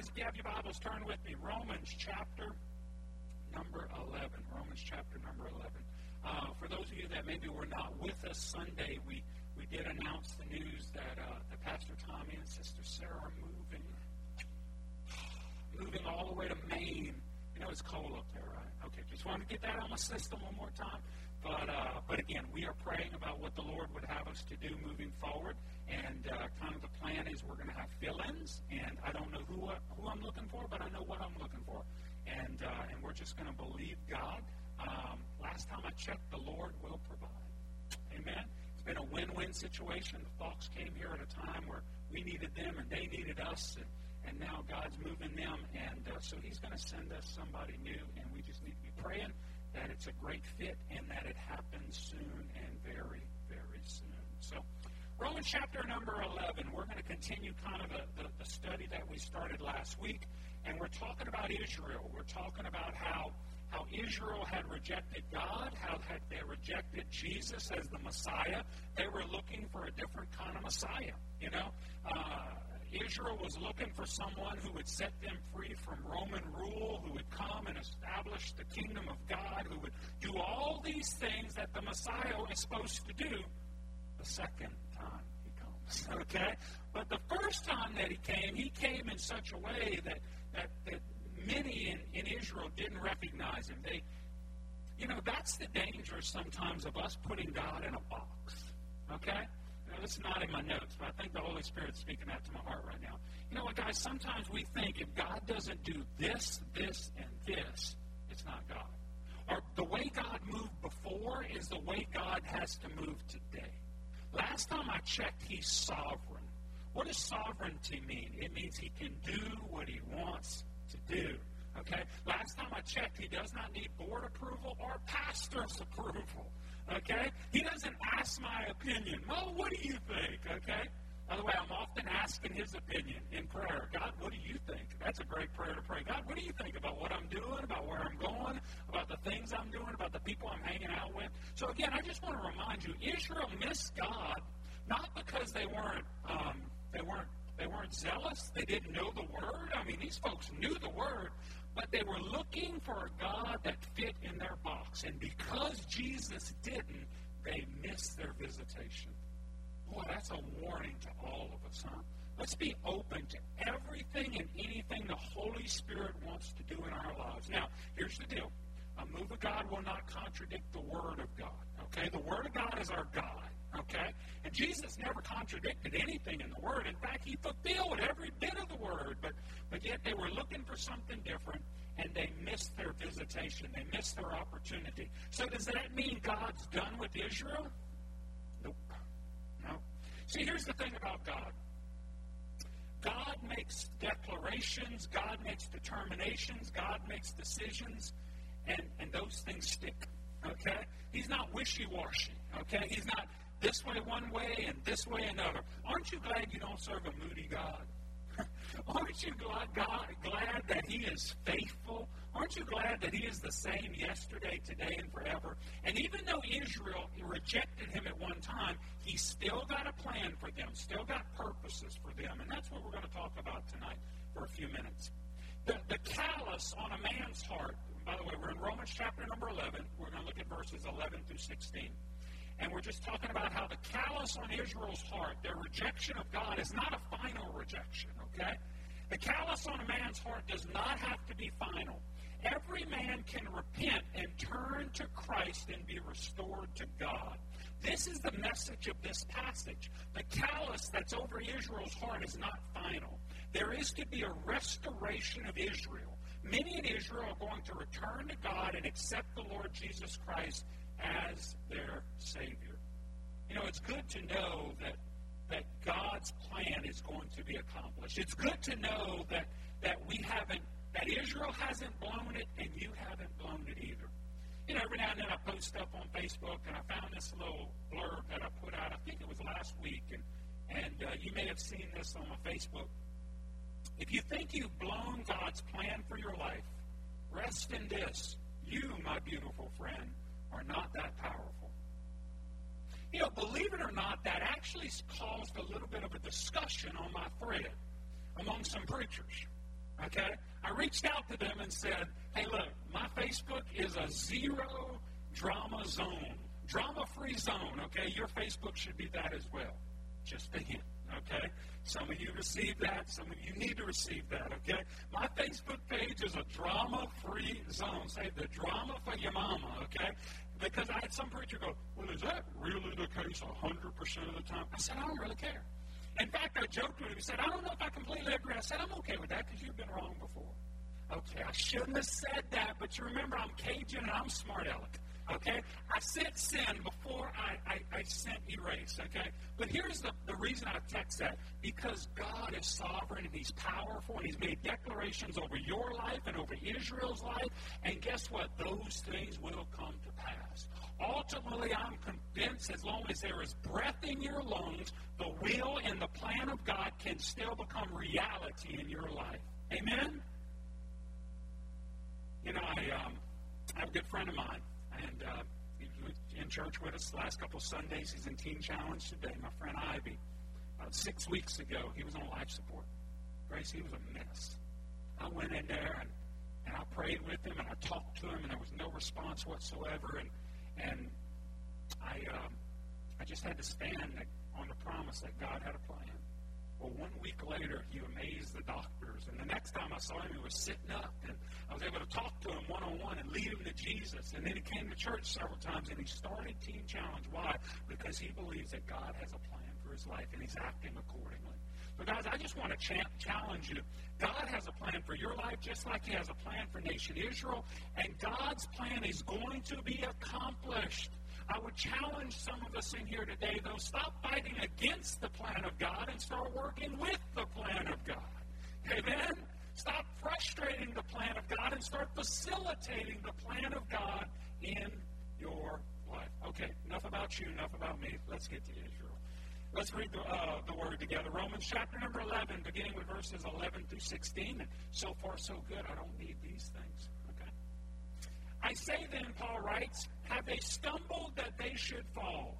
guys, if you have your Bibles, turn with me. Romans chapter number 11. Romans chapter number 11. Uh, for those of you that maybe were not with us Sunday, we, we did announce the news that, uh, that Pastor Tommy and Sister Sarah are moving. Moving all the way to Maine. You know it's cold up there, right? Okay, just wanted to get that on my system one more time. But, uh, but again, we are praying about what the Lord would have us to do moving forward. And uh, kind of the plan is we're going to have fill-ins, and I don't know who, uh, who I'm looking for, but I know what I'm looking for. And, uh, and we're just going to believe God. Um, last time I checked, the Lord will provide. Amen. It's been a win-win situation. The Falks came here at a time where we needed them and they needed us, and, and now God's moving them, and uh, so He's going to send us somebody new, and we just need to be praying that it's a great fit and that it happens soon and very, very soon. So, Romans chapter number 11, we're going to continue kind of the, the, the study that we started last week, and we're talking about Israel. We're talking about how how Israel had rejected God, how had they rejected Jesus as the Messiah. They were looking for a different kind of Messiah, you know. Uh, Israel was looking for someone who would set them free from Roman rule, who would come and establish the kingdom of God, who would do all these things that the Messiah is supposed to do the second time he comes. Okay? But the first time that he came, he came in such a way that, that, that many in, in Israel didn't recognize him. They, you know, that's the danger sometimes of us putting God in a box. Okay? Now, this is not in my notes, but I think the Holy Spirit's speaking that to my heart right now. You know what, guys? Sometimes we think if God doesn't do this, this, and this, it's not God. Or the way God moved before is the way God has to move today. Last time I checked, He's sovereign. What does sovereignty mean? It means He can do what He wants to do. Okay? Last time I checked, He does not need board approval or pastor's approval. Okay? He doesn't ask my opinion. Well, what do you think? Okay? By the way, I'm often asking his opinion in prayer. God, what do you think? That's a great prayer to pray. God, what do you think about what I'm doing, about where I'm going, about the things I'm doing, about the people I'm hanging out with? So again, I just want to remind you, Israel missed God not because they weren't um, they weren't they weren't zealous. They didn't know the word. I mean, these folks knew the word, but they were looking for a God that fit in their box. And because Jesus didn't, they missed their visitation. Boy, that's a warning to all of us, huh? Let's be open to everything and anything the Holy Spirit wants to do in our lives. Now, here's the deal. A move of God will not contradict the Word of God. Okay? The Word of God is our God. Okay? And Jesus never contradicted anything in the Word. In fact, he fulfilled every bit of the Word. But, but yet they were looking for something different, and they missed their visitation. They missed their opportunity. So does that mean God's done with Israel? See, here's the thing about God. God makes declarations, God makes determinations, God makes decisions, and, and those things stick. Okay? He's not wishy washy. Okay? He's not this way one way and this way another. Aren't you glad you don't serve a moody God? Aren't you glad, God, glad that He is faithful? Aren't you glad that He is the same yesterday, today, and forever? And even though Israel rejected Him at one time, He still got a plan for them, still got purposes for them. And that's what we're going to talk about tonight for a few minutes. The, the callous on a man's heart, by the way, we're in Romans chapter number 11. We're going to look at verses 11 through 16. And we're just talking about how the callous on Israel's heart, their rejection of God, is not a final rejection, okay? The callous on a man's heart does not have to be final. Every man can repent and turn to Christ and be restored to God. This is the message of this passage. The callous that's over Israel's heart is not final. There is to be a restoration of Israel. Many in Israel are going to return to God and accept the Lord Jesus Christ as their Savior. You know, it's good to know that that God's plan is going to be accomplished. It's good to know that that we haven't that Israel hasn't blown it and you haven't blown it either. You know, every now and then I post up on Facebook and I found this little blurb that I put out. I think it was last week, and and uh, you may have seen this on my Facebook. If you think you've blown God's plan for your life, rest in this. You, my beautiful friend, are not that powerful. You know, believe it or not, that actually caused a little bit of a discussion on my thread among some preachers. Okay? I reached out to them and said, hey, look, my Facebook is a zero drama zone, drama free zone. Okay? Your Facebook should be that as well. Just a hint. Okay? Some of you receive that. Some of you need to receive that. Okay? My Facebook page is a drama free zone. Say the drama for your mama. Okay? Because I had some preacher go, well, is that really the case 100% of the time? I said, I don't really care. In fact, I joked with him. He said, I don't know if I completely agree. I said, I'm okay with that because you've been wrong before. Okay, I shouldn't have said that, but you remember I'm Cajun and I'm smart aleck. Okay? I sent sin before I, I, I sent erase. Okay? But here's the, the reason I text that. Because God is sovereign and He's powerful and He's made declarations over your life and over Israel's life. And guess what? Those things will come to pass. Ultimately, I'm convinced as long as there is breath in your lungs, the will and the plan of God can still become reality in your life. Amen? You know, I, um, I have a good friend of mine and uh, he was in church with us the last couple Sundays. He's in Teen Challenge today. My friend Ivy. About six weeks ago, he was on life support. Grace, he was a mess. I went in there and, and I prayed with him and I talked to him, and there was no response whatsoever. And and I um, I just had to stand on the promise that God had a plan. Well, one week later, he amazed the doctors. And the next time I saw him, he was sitting up. And I was able to talk to him one on one and lead him to Jesus. And then he came to church several times and he started Teen Challenge. Why? Because he believes that God has a plan for his life and he's acting accordingly. But guys, I just want to cha- challenge you. God has a plan for your life just like he has a plan for nation Israel. And God's plan is going to be accomplished. I would challenge some of us in here today, though, stop fighting against the plan of God and start working with the plan of God. Amen? Stop frustrating the plan of God and start facilitating the plan of God in your life. Okay, enough about you, enough about me. Let's get to Israel. Let's read the, uh, the word together. Romans chapter number 11, beginning with verses 11 through 16. And so far, so good. I don't need these things. I say then, Paul writes, have they stumbled that they should fall?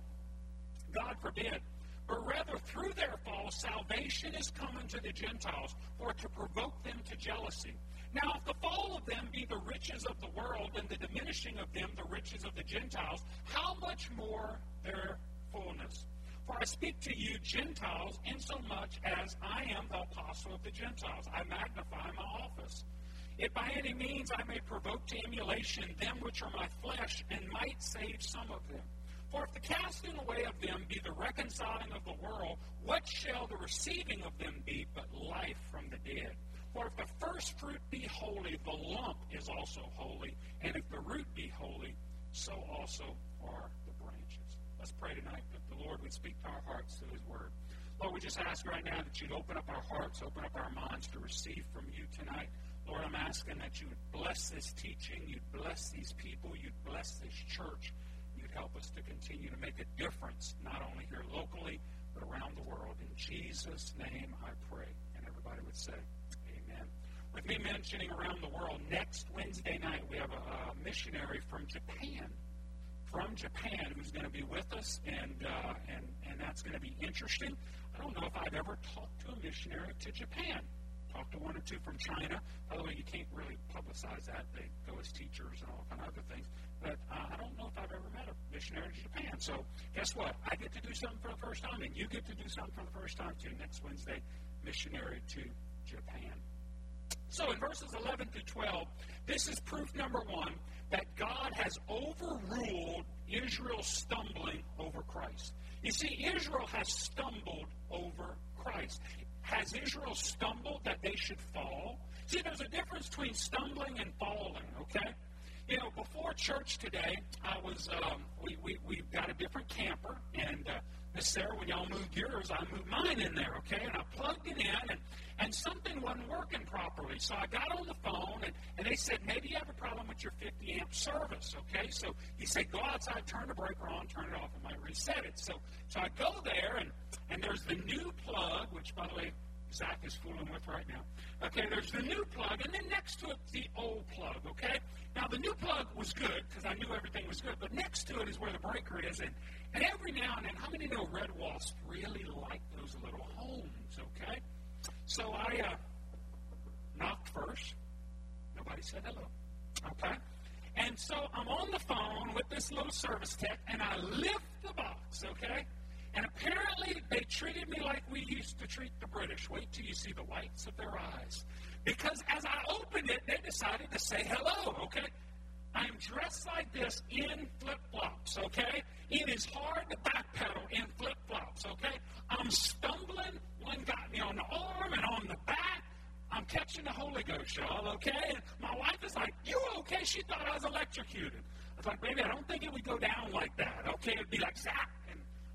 God forbid. But rather, through their fall, salvation is coming to the Gentiles, for to provoke them to jealousy. Now, if the fall of them be the riches of the world, and the diminishing of them the riches of the Gentiles, how much more their fullness? For I speak to you, Gentiles, insomuch as I am the apostle of the Gentiles. I magnify my office. If by any means I may provoke to emulation them which are my flesh, and might save some of them. For if the casting away of them be the reconciling of the world, what shall the receiving of them be but life from the dead? For if the first fruit be holy, the lump is also holy. And if the root be holy, so also are the branches. Let's pray tonight that the Lord would speak to our hearts through His Word. Lord, we just ask right now that you'd open up our hearts, open up our minds to receive from you tonight. Lord, I'm asking that you would bless this teaching, you'd bless these people, you'd bless this church you'd help us to continue to make a difference, not only here locally, but around the world. In Jesus' name I pray. And everybody would say, Amen. With me mentioning around the world, next Wednesday night we have a, a missionary from Japan. From Japan, who's going to be with us, and uh, and and that's going to be interesting. I don't know if I've ever talked to a missionary to Japan talked to one or two from China. By the way, you can't really publicize that. They go as teachers and all kind of other things. But uh, I don't know if I've ever met a missionary to Japan. So guess what? I get to do something for the first time, and you get to do something for the first time too next Wednesday. Missionary to Japan. So in verses 11 to 12, this is proof number one that God has overruled Israel's stumbling over Christ. You see, Israel has stumbled over Christ. Has Israel stumbled that they should fall? See, there's a difference between stumbling and falling, okay? You know, before church today, I was, um, we, we, we got a different camper, and uh, Miss Sarah, when y'all moved yours, I moved mine in there, okay? And I plugged it in, and, and something wasn't working properly. So I got on the phone, and, and they said, maybe you have a problem with your 50 amp service, okay? So he said, go outside, turn the breaker on, turn it off, and might reset it. So, so I go there, and, and there's the new plug, which, by the way, Zach is fooling with right now. Okay, there's the new plug, and then next to it, the old plug, okay? Now, the new plug was good because I knew everything was good, but next to it is where the breaker is. And, and every now and then, how many know red wasps really like those little homes, okay? So I uh, knocked said hello. Okay? And so I'm on the phone with this little service tech, and I lift the box, okay? And apparently they treated me like we used to treat the British. Wait till you see the whites of their eyes. Because as I opened it, they decided to say hello, okay? I'm dressed like this in flip flops, okay? It is hard to backpedal in flip flops, okay? I'm stumbling. One got me on the arm and on the back. I'm catching the Holy Ghost, y'all, okay? And my wife is like, You okay? She thought I was electrocuted. I was like, Baby, I don't think it would go down like that, okay? It'd be like zap,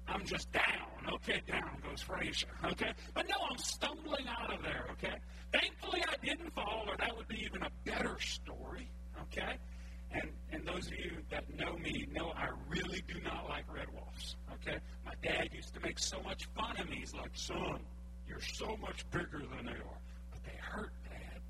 I'm just down, okay? Down goes Frazier, okay? But no, I'm stumbling out of there, okay? Thankfully, I didn't fall, or that would be even a better story, okay? And, and those of you that know me know I really do not like red wolves. Okay? My dad used to make so much fun of me. He's like, son, you're so much bigger than they are. But they hurt, Dad.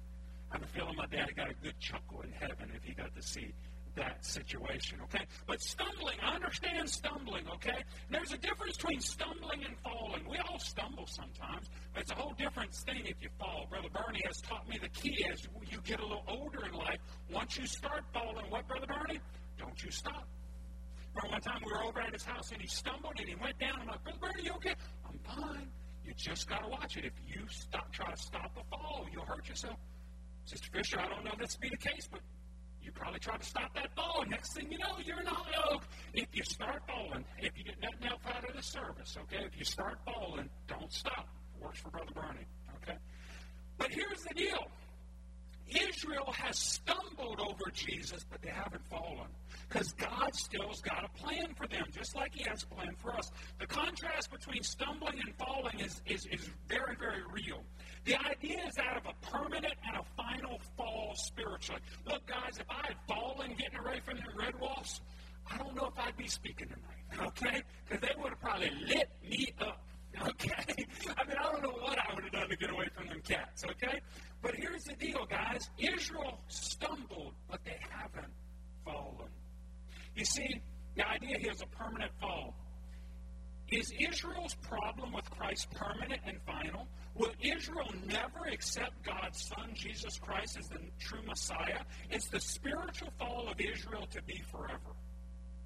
I have a feeling my dad got a good chuckle in heaven if he got to see that situation, okay? But stumbling, I understand stumbling, okay? There's a difference between stumbling and falling. We all stumble sometimes, but it's a whole different thing if you fall. Brother Bernie has taught me the key as you get a little older in life. Once you start falling, what, Brother Bernie? Don't you stop. Remember one time we were over at his house and he stumbled and he went down. I'm like, Brother Bernie, you okay? I'm fine. You just got to watch it. If you stop, try to stop a fall, you'll hurt yourself. Sister Fisher, I don't know if this to be the case, but you probably try to stop that ball, and next thing you know, you're in a hole. If you start falling, if you get nothing else out of the service, okay? If you start falling, don't stop. Works for Brother Bernie, okay? But here's the deal. Israel has stumbled over Jesus, but they haven't fallen. Because God still's got a plan for them, just like He has a plan for us. The contrast between stumbling and falling is, is, is very, very real. The idea is that of a permanent and a final fall spiritually. Look, guys, if I had fallen getting away from the red wolves, I don't know if I'd be speaking tonight, okay? Because they would have probably lit me up, okay? I mean, I don't know what I would have done to get away from them cats, okay? But here's the deal, guys. Israel stumbled, but they haven't fallen. You see, the idea here is a permanent fall. Is Israel's problem with Christ permanent and final? Will Israel never accept God's Son, Jesus Christ, as the true Messiah? Is the spiritual fall of Israel to be forever?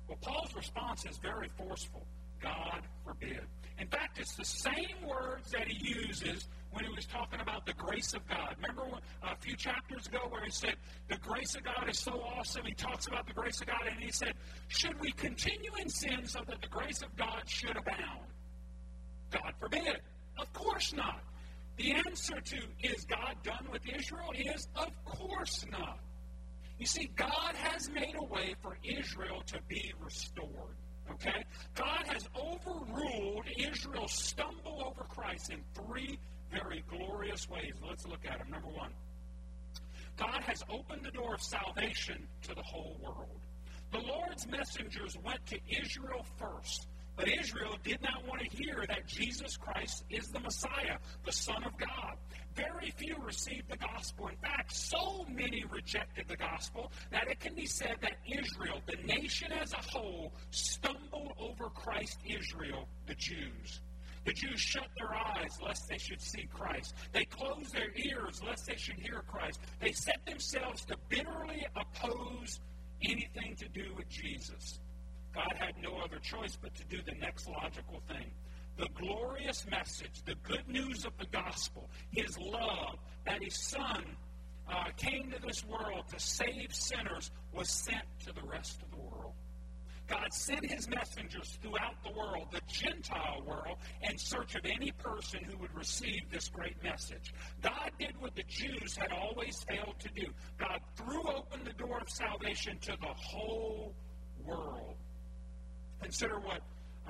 Well, Paul's response is very forceful. God forbid. In fact, it's the same words that he uses when he was talking about the grace of God. Remember a few chapters ago where he said, The grace of God is so awesome. He talks about the grace of God, and he said, Should we continue in sin so that the grace of God should abound? God forbid. Of course not. The answer to is God done with Israel is of course not. You see, God has made a way for Israel to be restored. Okay? God has overruled Israel's stumble over Christ in three very glorious ways. Let's look at them. Number one, God has opened the door of salvation to the whole world. The Lord's messengers went to Israel first but Israel did not want to hear that Jesus Christ is the Messiah, the Son of God. Very few received the gospel. In fact, so many rejected the gospel that it can be said that Israel, the nation as a whole, stumbled over Christ Israel, the Jews. The Jews shut their eyes lest they should see Christ. They closed their ears lest they should hear Christ. They set themselves to bitterly oppose anything to do with Jesus. God had no other choice but to do the next logical thing. The glorious message, the good news of the gospel, his love, that his son uh, came to this world to save sinners, was sent to the rest of the world. God sent his messengers throughout the world, the Gentile world, in search of any person who would receive this great message. God did what the Jews had always failed to do. God threw open the door of salvation to the whole world. Consider what,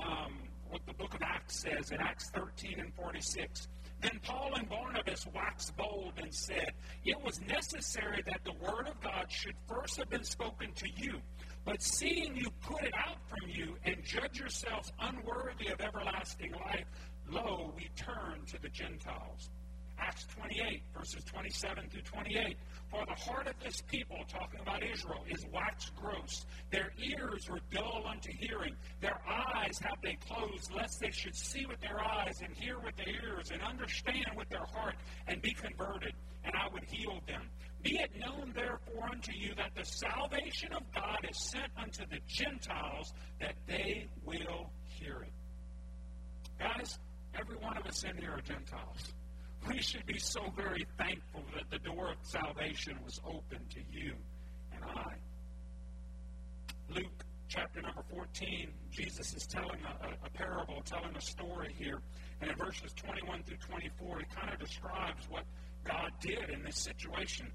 um, what the book of Acts says in Acts 13 and 46. Then Paul and Barnabas waxed bold and said, It was necessary that the word of God should first have been spoken to you. But seeing you put it out from you and judge yourselves unworthy of everlasting life, lo, we turn to the Gentiles. Acts 28, verses 27 through 28. For the heart of this people, talking about Israel, is waxed gross. Their ears were dull unto hearing. Their eyes have they closed, lest they should see with their eyes and hear with their ears and understand with their heart and be converted, and I would heal them. Be it known, therefore, unto you that the salvation of God is sent unto the Gentiles, that they will hear it. Guys, every one of us in here are Gentiles. We should be so very thankful that the door of salvation was open to you and I. Luke chapter number 14, Jesus is telling a, a, parable, telling a story here. And in verses 21 through 24, he kind of describes what God did in this situation.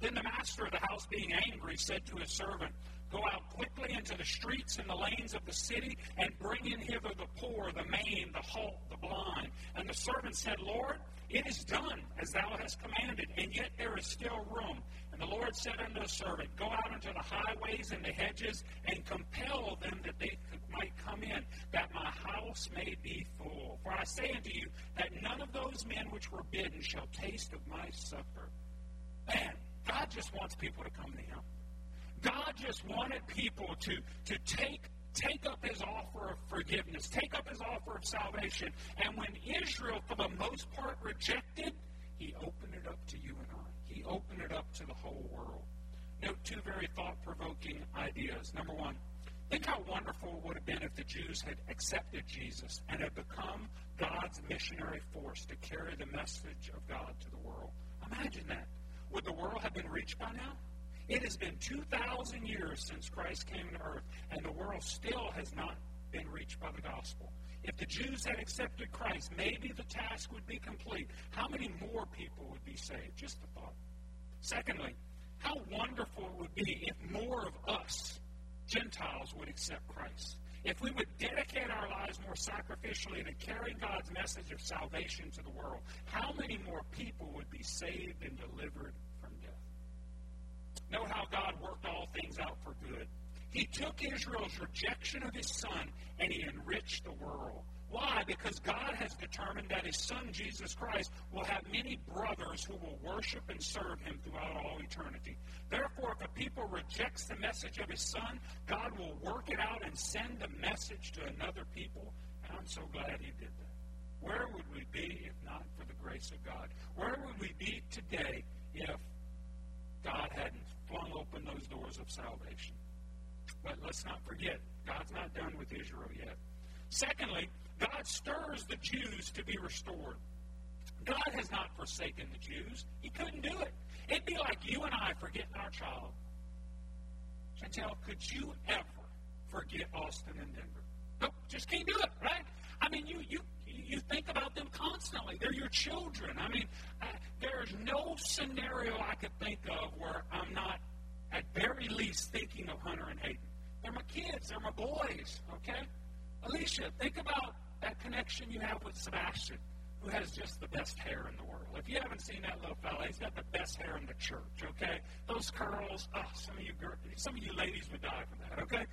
Then the master of the house, being angry, said to his servant, Go out quickly into the streets and the lanes of the city, and bring in hither the poor, the maimed, the halt, the blind. And the servant said, Lord, it is done as thou hast commanded, and yet there is still room. And the Lord said unto the servant, Go out into the highways and the hedges, and compel them that they might come in, that my house may be full. For I say unto you, that none of those men which were bidden shall taste of my supper. Man, God just wants people to come to Him. God just wanted people to, to take, take up his offer of forgiveness, take up his offer of salvation. And when Israel, for the most part, rejected, he opened it up to you and I. He opened it up to the whole world. Note two very thought provoking ideas. Number one, think how wonderful it would have been if the Jews had accepted Jesus and had become God's missionary force to carry the message of God to the world. Imagine that. Would the world have been reached by now? It has been 2,000 years since Christ came to earth, and the world still has not been reached by the gospel. If the Jews had accepted Christ, maybe the task would be complete. How many more people would be saved? Just a thought. Secondly, how wonderful it would be if more of us, Gentiles, would accept Christ. If we would dedicate our lives more sacrificially to carrying God's message of salvation to the world, how many more people would be saved and delivered Know how God worked all things out for good. He took Israel's rejection of his son and he enriched the world. Why? Because God has determined that his son, Jesus Christ, will have many brothers who will worship and serve him throughout all eternity. Therefore, if a people rejects the message of his son, God will work it out and send the message to another people. And I'm so glad he did that. Where would we be if not for the grace of God? Where would we be today if God hadn't flung open those doors of salvation. But let's not forget, God's not done with Israel yet. Secondly, God stirs the Jews to be restored. God has not forsaken the Jews. He couldn't do it. It'd be like you and I forgetting our child. Chantel, could you ever forget Austin and Denver? Nope, just can't do it, right? I mean, you you you think about them constantly. They're your children. I mean, there's no scenario I could think of where I'm not, at very least, thinking of Hunter and Hayden. They're my kids. They're my boys. Okay, Alicia, think about that connection you have with Sebastian, who has just the best hair in the world. If you haven't seen that little fella, he's got the best hair in the church. Okay, those curls. Oh, some of you, some of you ladies would die for that. Okay,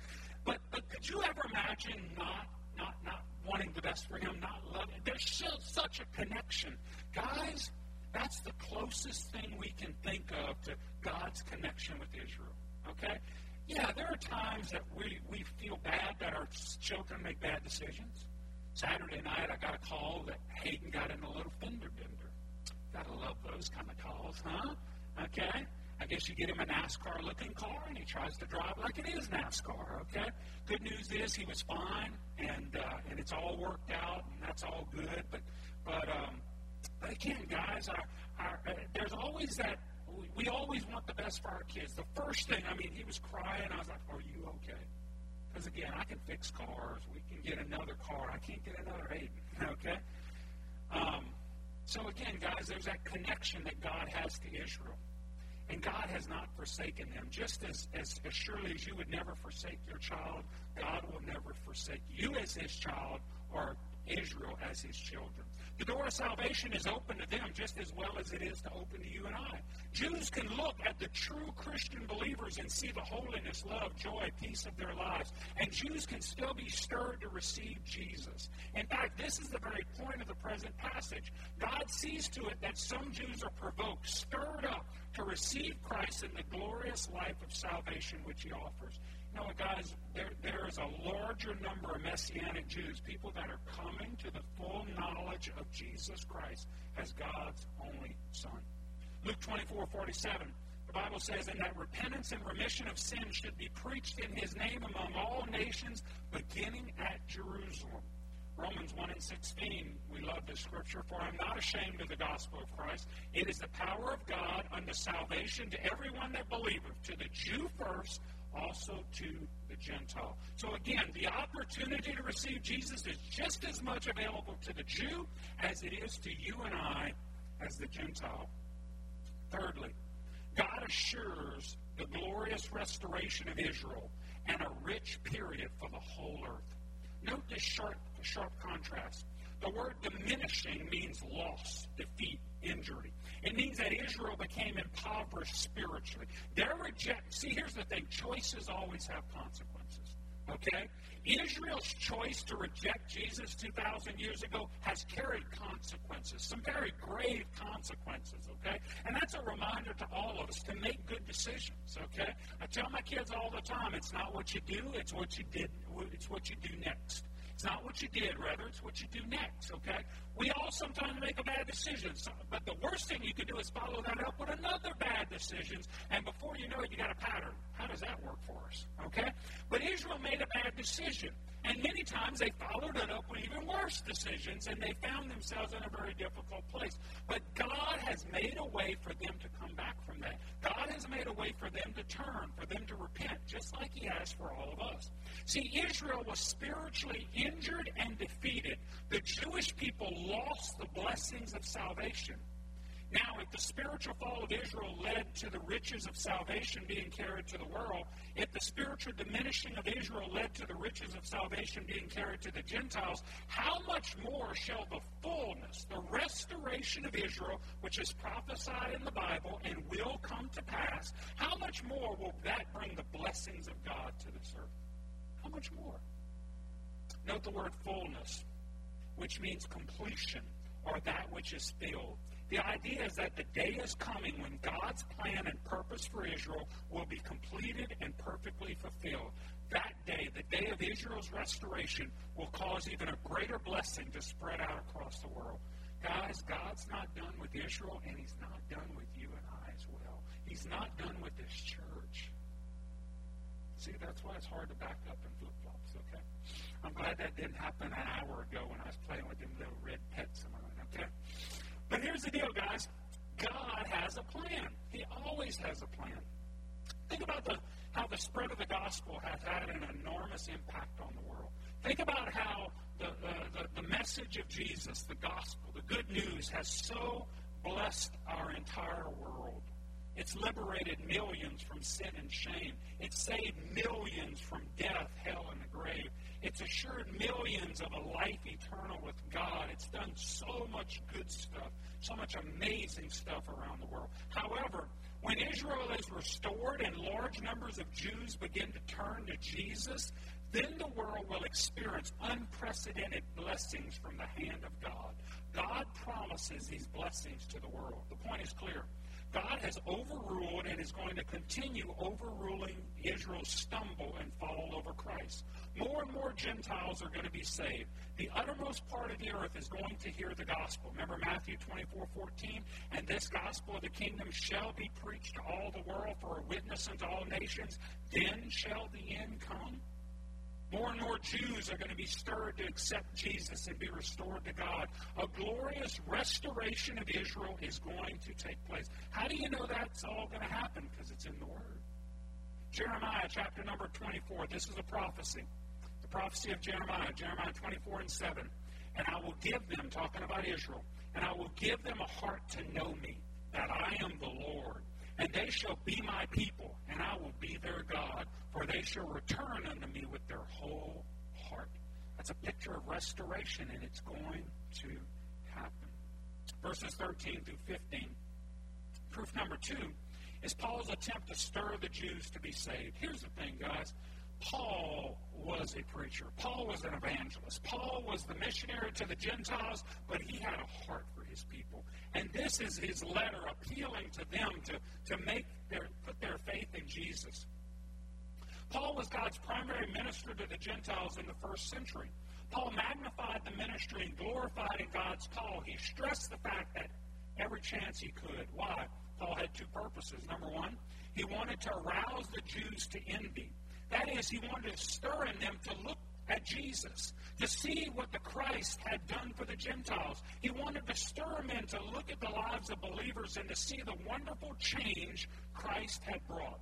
but but could you ever imagine not not not wanting the best for him, not loving. There's still such a connection. Guys, that's the closest thing we can think of to God's connection with Israel. Okay? Yeah, there are times that we, we feel bad that our children make bad decisions. Saturday night, I got a call that Hayden got in a little fender bender. Gotta love those kind of calls, huh? Okay? I guess you get him a NASCAR looking car and he tries to drive like it is NASCAR, okay? Good news is he was fine and uh, and it's all worked out and that's all good. But but um, but again, guys, our, our, uh, there's always that we, always want the best for our kids. The first thing, I mean, he was crying. I was like, "Are you okay?" Because again, I can fix cars. We can get another car. I can't get another Hayden. Okay. Um, so again, guys, there's that connection that God has to Israel. And God has not forsaken them. Just as, as, as surely as you would never forsake your child, God will never forsake you as his child or Israel as his children. The door of salvation is open to them just as well as it is to open to you and I. Jews can look at the true Christian believers and see the holiness, love, joy, peace of their lives. And Jews can still be stirred to receive Jesus. In fact, this is the very point of the present passage. God sees to it that some Jews are provoked, stirred up to receive Christ in the glorious life of salvation which he offers. Guys, there, there is a larger number of Messianic Jews, people that are coming to the full knowledge of Jesus Christ as God's only Son. Luke 24 47. The Bible says, and that repentance and remission of sin should be preached in his name among all nations, beginning at Jerusalem. Romans 1 and 16, we love this scripture. For I'm not ashamed of the gospel of Christ. It is the power of God unto salvation to everyone that believeth, to the Jew first, also to the Gentile. So again, the opportunity to receive Jesus is just as much available to the Jew as it is to you and I as the Gentile. Thirdly, God assures the glorious restoration of Israel and a rich period for the whole earth. Note this sharp, sharp contrast. The word diminishing means loss, defeat, injury. It means that Israel became impoverished spiritually. Their reject see here's the thing, choices always have consequences. Okay? Israel's choice to reject Jesus 2,000 years ago has carried consequences, some very grave consequences, okay? And that's a reminder to all of us to make good decisions, okay? I tell my kids all the time, it's not what you do, it's what you did, it's what you do next. It's not what you did, rather, it's what you do next, okay? We all sometimes make a bad decision, but the worst thing you can do is follow that up with another bad decision, and before you know it, you got a pattern. How does that work for us, okay? But Israel made a bad decision, and many times they followed it up with even worse decisions, and they found themselves in a very difficult place. But God has made a way for them to come back from that. God has made a way for them to turn, for them to repent, just like He has for all of us. See, Israel was spiritually injured and defeated. The Jewish people lost the blessings of salvation. Now, if the spiritual fall of Israel led to the riches of salvation being carried to the world, if the spiritual diminishing of Israel led to the riches of salvation being carried to the Gentiles, how much more shall the fullness, the restoration of Israel, which is prophesied in the Bible and will come to pass, how much more will that bring the blessings of God to this earth? How much more? Note the word fullness, which means completion or that which is filled. The idea is that the day is coming when God's plan and purpose for Israel will be completed and perfectly fulfilled. That day, the day of Israel's restoration, will cause even a greater blessing to spread out across the world. Guys, God's not done with Israel, and He's not done with you and I as well. He's not done with this church. See, that's why it's hard to back up in flip flops, okay? I'm glad that didn't happen an hour ago when I was playing with them little red pets of mine, okay? But here's the deal, guys. God has a plan. He always has a plan. Think about the, how the spread of the gospel has had an enormous impact on the world. Think about how the, the, the, the message of Jesus, the gospel, the good news, has so blessed our entire. It's liberated millions from sin and shame. It's saved millions from death, hell, and the grave. It's assured millions of a life eternal with God. It's done so much good stuff, so much amazing stuff around the world. However, when Israel is restored and large numbers of Jews begin to turn to Jesus, then the world will experience unprecedented blessings from the hand of God. God promises these blessings to the world. The point is clear. God has overruled and is going to continue overruling Israel's stumble and fall over Christ. More and more Gentiles are going to be saved. The uttermost part of the earth is going to hear the gospel. Remember Matthew 24 14? And this gospel of the kingdom shall be preached to all the world for a witness unto all nations. Then shall the end come. More and more Jews are going to be stirred to accept Jesus and be restored to God. A glorious restoration of Israel is going to take place. How do you know that's all going to happen? Because it's in the Word. Jeremiah chapter number 24. This is a prophecy. The prophecy of Jeremiah, Jeremiah 24 and 7. And I will give them, talking about Israel, and I will give them a heart to know me, that I am the Lord and they shall be my people, and I will be their God, for they shall return unto me with their whole heart. That's a picture of restoration, and it's going to happen. Verses 13 through 15. Proof number two is Paul's attempt to stir the Jews to be saved. Here's the thing, guys. Paul was a preacher. Paul was an evangelist. Paul was the missionary to the Gentiles, but he had a heart his people. And this is his letter appealing to them to, to make their put their faith in Jesus. Paul was God's primary minister to the Gentiles in the first century. Paul magnified the ministry and glorified in God's call. He stressed the fact that every chance he could. Why? Paul had two purposes. Number one, he wanted to arouse the Jews to envy. That is, he wanted to stir in them to look at Jesus, to see what the Christ had done for the Gentiles. He wanted to stir men to look at the lives of believers and to see the wonderful change Christ had brought,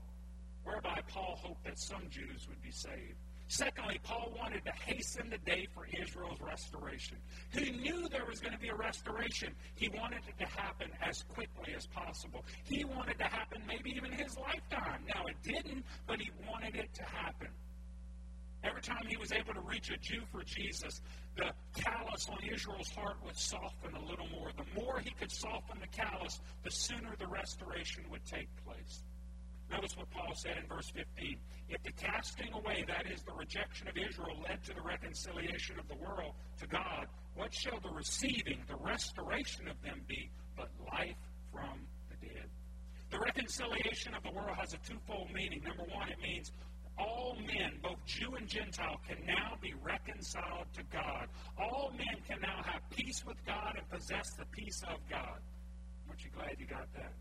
whereby Paul hoped that some Jews would be saved. Secondly, Paul wanted to hasten the day for Israel's restoration. He knew there was going to be a restoration. He wanted it to happen as quickly as possible. He wanted it to happen maybe even his lifetime. Now, it didn't, but he wanted it to happen. Every time he was able to reach a Jew for Jesus, the callous on Israel's heart would soften a little more. The more he could soften the callous, the sooner the restoration would take place. Notice what Paul said in verse 15. If the casting away, that is, the rejection of Israel, led to the reconciliation of the world to God, what shall the receiving, the restoration of them be, but life from the dead? The reconciliation of the world has a twofold meaning. Number one, it means all men, both Jew and Gentile, can now be reconciled to God. All men can now have peace with God and possess the peace of God. Aren't you glad you got that?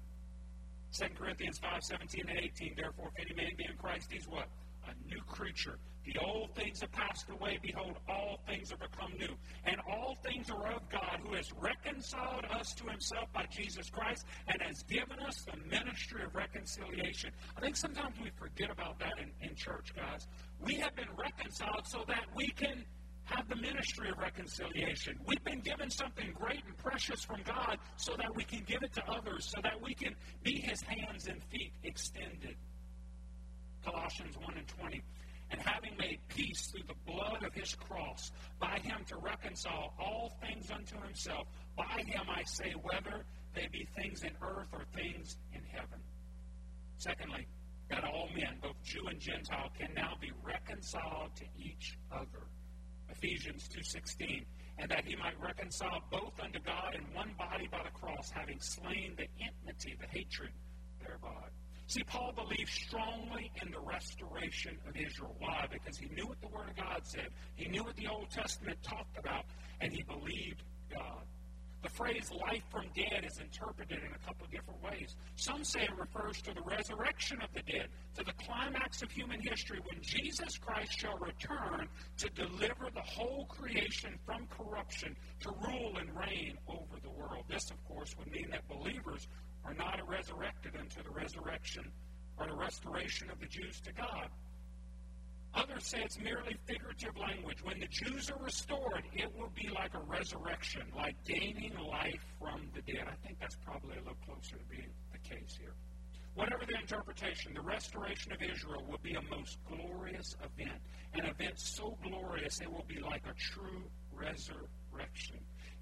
2 Corinthians 5, 17 and 18. Therefore, if any man be in Christ, he's what? A new creature. The old things have passed away. Behold, all things have become new. And all things are of God, who has reconciled us to himself by Jesus Christ and has given us the ministry of reconciliation. I think sometimes we forget about that in, in church, guys. We have been reconciled so that we can have the ministry of reconciliation. We've been given something great and precious from God so that we can give it to others, so that we can be his hands and feet extended. Colossians 1 and 20. And having made peace through the blood of his cross, by him to reconcile all things unto himself. By him, I say, whether they be things in earth or things in heaven. Secondly, that all men, both Jew and Gentile, can now be reconciled to each other Ephesians 2.16, and that he might reconcile both unto God in one body by the cross, having slain the enmity, the hatred thereby. See, Paul believed strongly in the restoration of Israel. Why? Because he knew what the Word of God said. He knew what the Old Testament talked about, and he believed God. The phrase life from dead is interpreted in a couple of different ways. Some say it refers to the resurrection of the dead, to the climax of human history when Jesus Christ shall return to deliver the whole creation from corruption, to rule and reign over the world. This, of course, would mean that believers are not resurrected unto the resurrection or the restoration of the Jews to God. Others say it's merely figurative language. When the Jews are restored, it will be like a resurrection, like gaining life from the dead. I think that's probably a little closer to being the case here. Whatever the interpretation, the restoration of Israel will be a most glorious event. An event so glorious it will be like a true resurrection.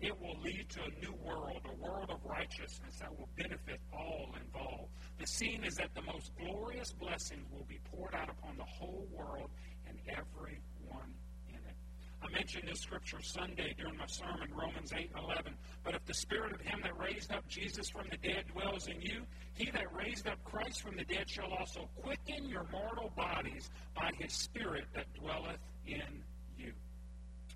It will lead to a new world, a world of righteousness that will benefit all involved. The scene is that the most glorious blessings will be poured out upon the whole world and everyone in it. I mentioned this scripture Sunday during my sermon, Romans 8 and 11. But if the spirit of him that raised up Jesus from the dead dwells in you, he that raised up Christ from the dead shall also quicken your mortal bodies by his spirit that dwelleth in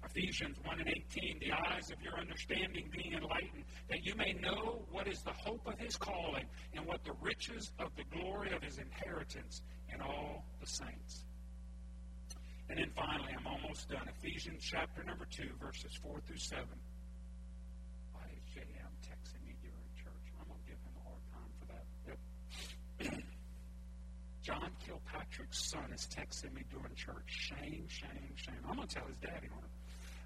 Ephesians 1 and 18, the eyes of your understanding being enlightened, that you may know what is the hope of his calling and what the riches of the glory of his inheritance in all the saints. And then finally, I'm almost done. Ephesians chapter number 2, verses 4 through 7. Why is JM texting me during church? I'm going to give him a hard time for that. Yep. John Kilpatrick's son is texting me during church. Shame, shame, shame. I'm going to tell his daddy on it.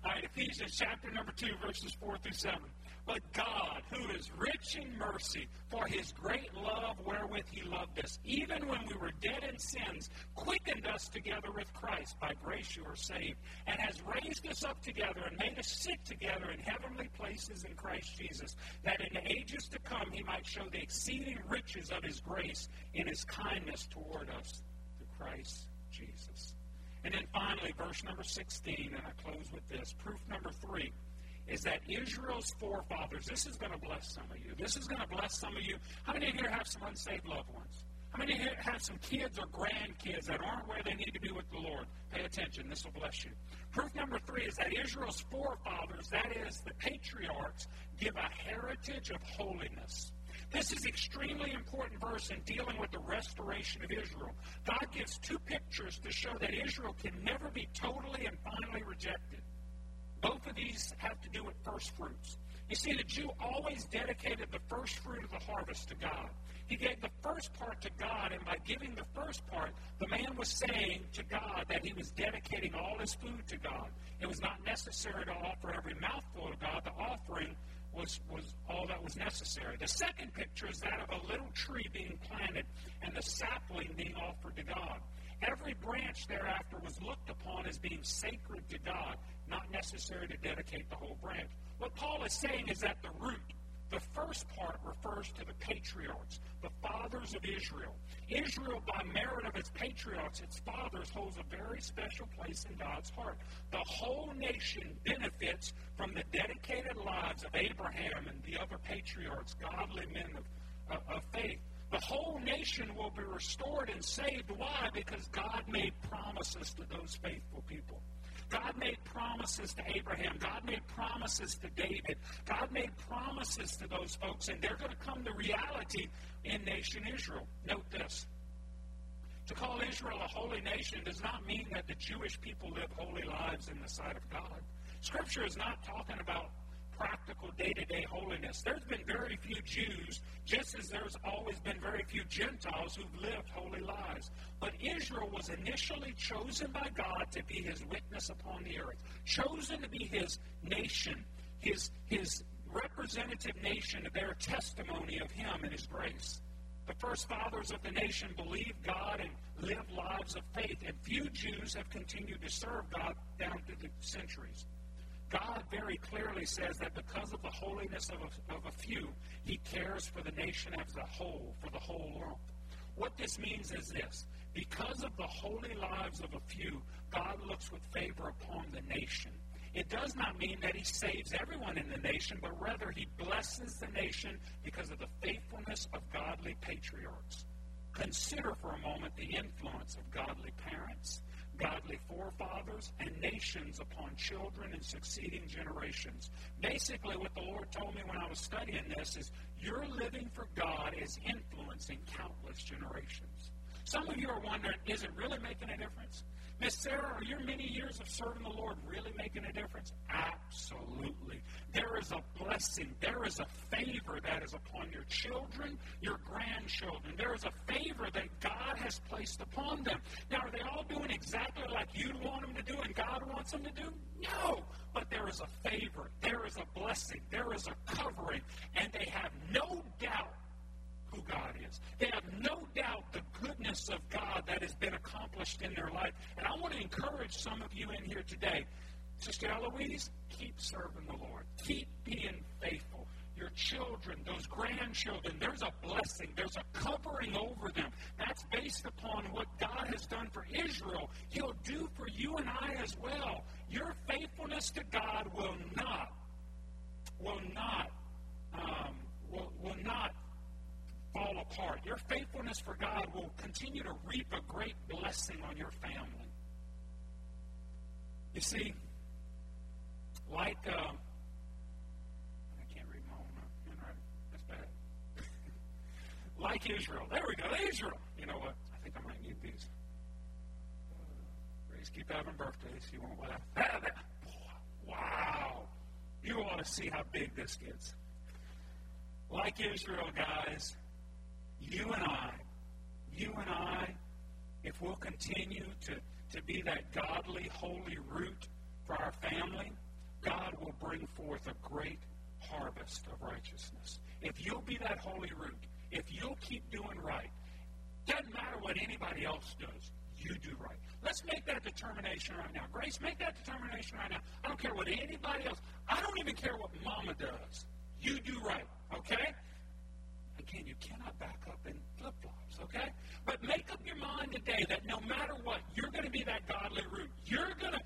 Right, Ephesians chapter number 2, verses 4 through 7. But God, who is rich in mercy, for his great love wherewith he loved us, even when we were dead in sins, quickened us together with Christ. By grace you are saved, and has raised us up together and made us sit together in heavenly places in Christ Jesus, that in the ages to come he might show the exceeding riches of his grace in his kindness toward us through Christ Jesus. And then finally, verse number 16, and I close with this. Proof number three is that Israel's forefathers, this is going to bless some of you. This is going to bless some of you. How many of here have some unsaved loved ones? How many of here have some kids or grandkids that aren't where they need to be with the Lord? Pay attention. This will bless you. Proof number three is that Israel's forefathers, that is, the patriarchs, give a heritage of holiness. This is extremely important verse in dealing with the restoration of Israel. God gives two pictures to show that Israel can never be totally and finally rejected. Both of these have to do with first fruits. You see, the Jew always dedicated the first fruit of the harvest to God. He gave the first part to God, and by giving the first part, the man was saying to God that he was dedicating all his food to God. It was not necessary to offer every mouthful to God. The offering was, was all that was necessary. The second picture is that of a little tree being planted and the sapling being offered to God. Every branch thereafter was looked upon as being sacred to God, not necessary to dedicate the whole branch. What Paul is saying is that the root, the first part refers to the patriarchs, the fathers of Israel. Israel, by merit of its patriarchs, its fathers, holds a very special place in God's heart. The whole nation benefits from the dedicated lives of Abraham and the other patriarchs, godly men of, of, of faith. The whole nation will be restored and saved. Why? Because God made promises to those faithful people. God made promises to Abraham. God made promises to David. God made promises to those folks, and they're going to come to reality in nation Israel. Note this. To call Israel a holy nation does not mean that the Jewish people live holy lives in the sight of God. Scripture is not talking about practical day to day holiness. There's been very few Jews, just as there's always been very few Gentiles who've lived holy lives. But Israel was initially chosen by God to be his witness upon the earth, chosen to be his nation, his, his representative nation to bear testimony of him and his grace. The first fathers of the nation believed God and lived lives of faith, and few Jews have continued to serve God down through the centuries. God very clearly says that because of the holiness of a, of a few, He cares for the nation as a whole, for the whole world. What this means is this because of the holy lives of a few, God looks with favor upon the nation. It does not mean that He saves everyone in the nation, but rather He blesses the nation because of the faithfulness of godly patriarchs. Consider for a moment the influence of godly parents godly forefathers and nations upon children and succeeding generations. Basically, what the Lord told me when I was studying this is your living for God is influencing countless generations. Some of you are wondering, is it really making a difference? Miss Sarah, are your many years of serving the Lord really making a difference? Absolutely. There is a blessing. There is a favor that is upon your children, your grandchildren. There is a favor that God has placed upon them. Now, are they all doing exactly like you want them to do and God wants them to do? No. But there is a favor. There is a blessing. There is a covering. And they have no doubt who God is. They have no doubt the goodness of God that has been accomplished in their life. And I want to encourage some of you in here today. Sister Eloise, keep serving the Lord. Keep being faithful. Your children, those grandchildren, there's a blessing. There's a covering over them. That's based upon what God has done for Israel. He'll do for you and I as well. Your faithfulness to God will not, will not, um, will, will not fall apart. Your faithfulness for God will continue to reap a great blessing on your family. You see, like uh, I can't read my own handwriting. That's bad. like Israel. There we go. Israel. You know what? I think I might need these. Uh, Grace, keep having birthdays. You won't laugh. Wow. You ought to see how big this gets. Like Israel, guys, you and I, you and I, if we'll continue to, to be that godly, holy root for our family, God will bring forth a great harvest of righteousness. If you'll be that holy root, if you'll keep doing right, doesn't matter what anybody else does, you do right. Let's make that determination right now. Grace, make that determination right now. I don't care what anybody else, I don't even care what mama does. You do right, okay? You cannot back up in flip flops, okay? But make up your mind today that no matter what, you're going to be that godly root. You're going to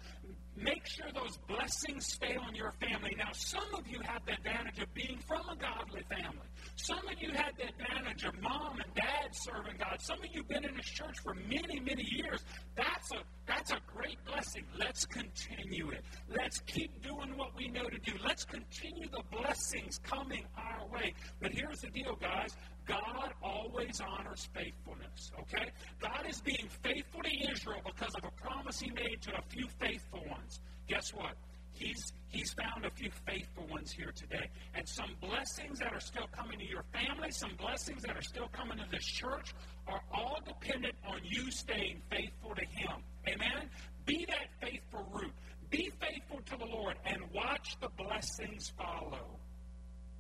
make sure those blessings stay on your family. Now, some of you have the advantage of being from a godly family. Some of you had the advantage of mom and dad serving God. Some of you have been in this church for many, many years. That's a that's a great blessing. Let's continue it. Let's keep doing what we know to do. Let's continue the blessings coming our way. But here's the deal, guys. God always honors faithfulness, okay? God is being faithful to Israel because of a promise he made to a few faithful ones. Guess what? He's, he's found a few faithful ones here today. And some blessings that are still coming to your family, some blessings that are still coming to this church, are all dependent on you staying faithful to Him. Amen? Be that faithful root. Be faithful to the Lord and watch the blessings follow.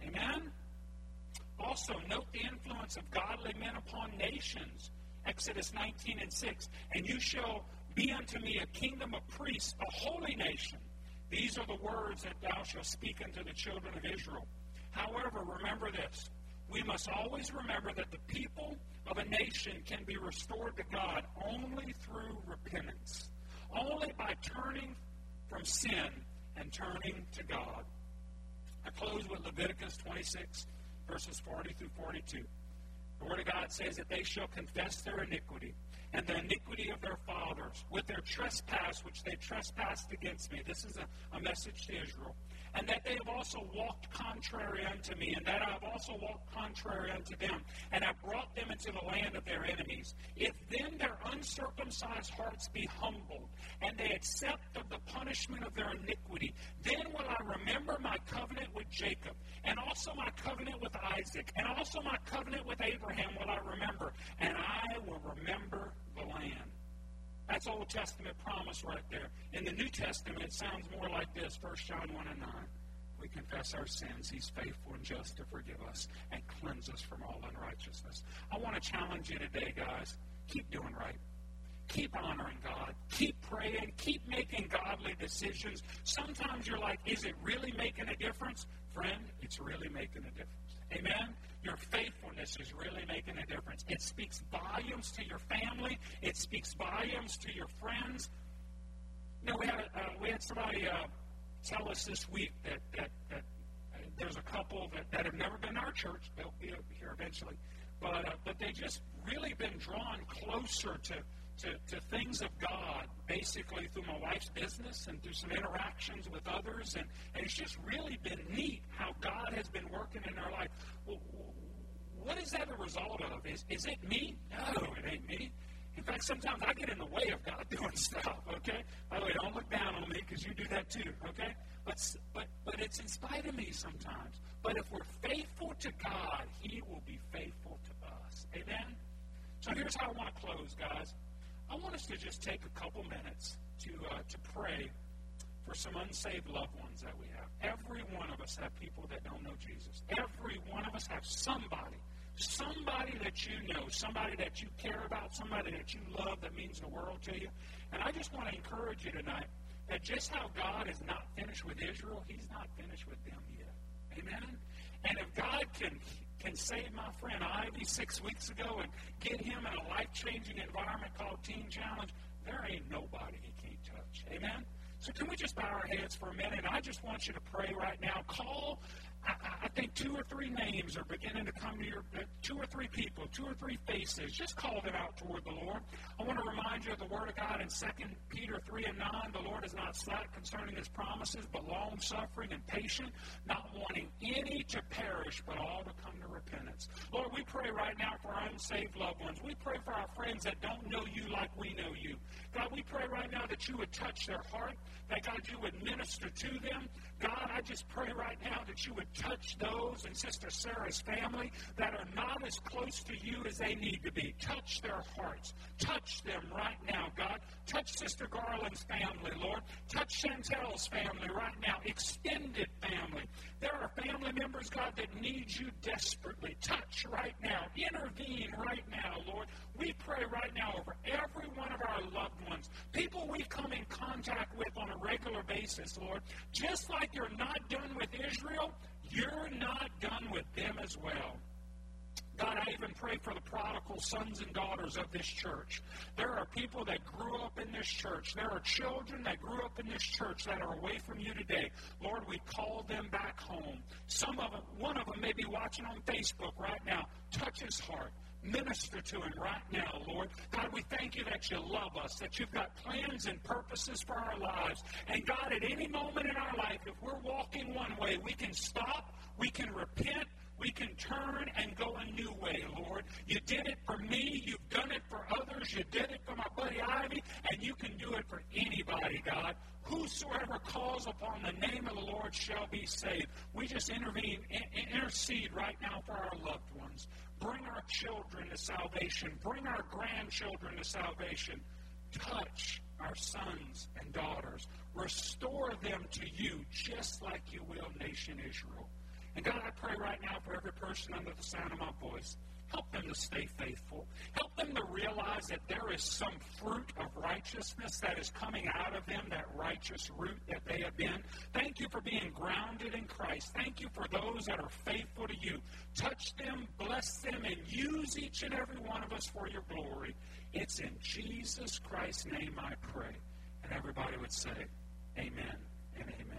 Amen? Also, note the influence of godly men upon nations. Exodus 19 and 6. And you shall be unto me a kingdom of priests, a holy nation. These are the words that thou shalt speak unto the children of Israel. However, remember this. We must always remember that the people of a nation can be restored to God only through repentance, only by turning from sin and turning to God. I close with Leviticus 26, verses 40 through 42. The Word of God says that they shall confess their iniquity and the iniquity of their fathers, with their trespass which they trespassed against me. This is a, a message to Israel. And that they have also walked contrary unto me, and that I have also walked contrary unto them, and I brought them into the land of their enemies. If then their uncircumcised hearts be humbled, and they accept of the punishment of their iniquity, then will I remember my covenant with Jacob, and also my covenant with Isaac, and also my covenant with Abraham will I remember, and I will remember the land. That's Old Testament promise right there. In the New Testament, it sounds more like this 1 John 1 and 9. We confess our sins. He's faithful and just to forgive us and cleanse us from all unrighteousness. I want to challenge you today, guys. Keep doing right. Keep honoring God. Keep praying. Keep making godly decisions. Sometimes you're like, is it really making a difference? Friend, it's really making a difference. Amen? Your faithfulness is really making a difference. It speaks volumes to your family. It speaks volumes to your friends. You know, we had, uh, we had somebody uh, tell us this week that, that, that uh, there's a couple that, that have never been to our church. They'll be here eventually. But, uh, but they just really been drawn closer to, to, to things of God, basically through my wife's business and through some interactions with others. And, and it's just really been neat how God has been working in our life. Well, what is that a result of? Is, is it me? No, it ain't me. In fact, sometimes I get in the way of God doing stuff, okay? By the way, don't look down on me because you do that too, okay? But, but, but it's in spite of me sometimes. But if we're faithful to God, He will be faithful to us. Amen? So here's how I want to close, guys. I want us to just take a couple minutes to, uh, to pray for some unsaved loved ones that we have. Every one of us have people that don't know Jesus. Every one of us have somebody somebody that you know, somebody that you care about, somebody that you love that means the world to you. And I just want to encourage you tonight that just how God is not finished with Israel, He's not finished with them yet. Amen? And if God can can save my friend Ivy six weeks ago and get him in a life changing environment called Teen Challenge, there ain't nobody he can't touch. Amen? So can we just bow our heads for a minute? I just want you to pray right now. Call I think two or three names are beginning to come to your, uh, two or three people, two or three faces. Just call them out toward the Lord. I want to remind you of the Word of God in 2 Peter 3 and 9. The Lord is not slack concerning His promises, but long suffering and patient, not wanting any to perish, but all to come to repentance. Lord, we pray right now for our unsaved loved ones. We pray for our friends that don't know you like we know you. God, we pray right now that you would touch their heart, that God, you would minister to them. God, I just pray right now that you would touch those in Sister Sarah's family that are not as close to you as they need to be. Touch their hearts. Touch them right now, God. Touch Sister Garland's family, Lord. Touch Chantel's family right now. Extended family. There are family members, God, that need you desperately. Touch right now. Intervene right now, Lord. We pray right now over every one of our loved ones, people we come in contact with on a regular basis, Lord. Just like you're not done with Israel, you're not done with them as well. God, I even pray for the prodigal sons and daughters of this church. There are people that grew up in this church. There are children that grew up in this church that are away from you today. Lord, we call them back home. Some of them, one of them may be watching on Facebook right now. Touch his heart. Minister to him right now, Lord. God, we thank you that you love us, that you've got plans and purposes for our lives. And God, at any moment in our life, if we're walking one way, we can stop, we can repent, we can turn and go a new way, Lord. You did it for me. You've done it for others. You did it for my buddy Ivy, and you can do it for anybody, God. Whosoever calls upon the name of the Lord shall be saved. We just intervene, intercede right now for our loved ones. Bring our children to salvation. Bring our grandchildren to salvation. Touch our sons and daughters. Restore them to you just like you will nation Israel. And God, I pray right now for every person under the sound of my voice. Help them to stay faithful. Help them to realize that there is some fruit of righteousness that is coming out of them, that righteous root that they have been. Thank you for being grounded in Christ. Thank you for those that are faithful to you. Touch them, bless them, and use each and every one of us for your glory. It's in Jesus Christ's name I pray. And everybody would say, Amen and amen.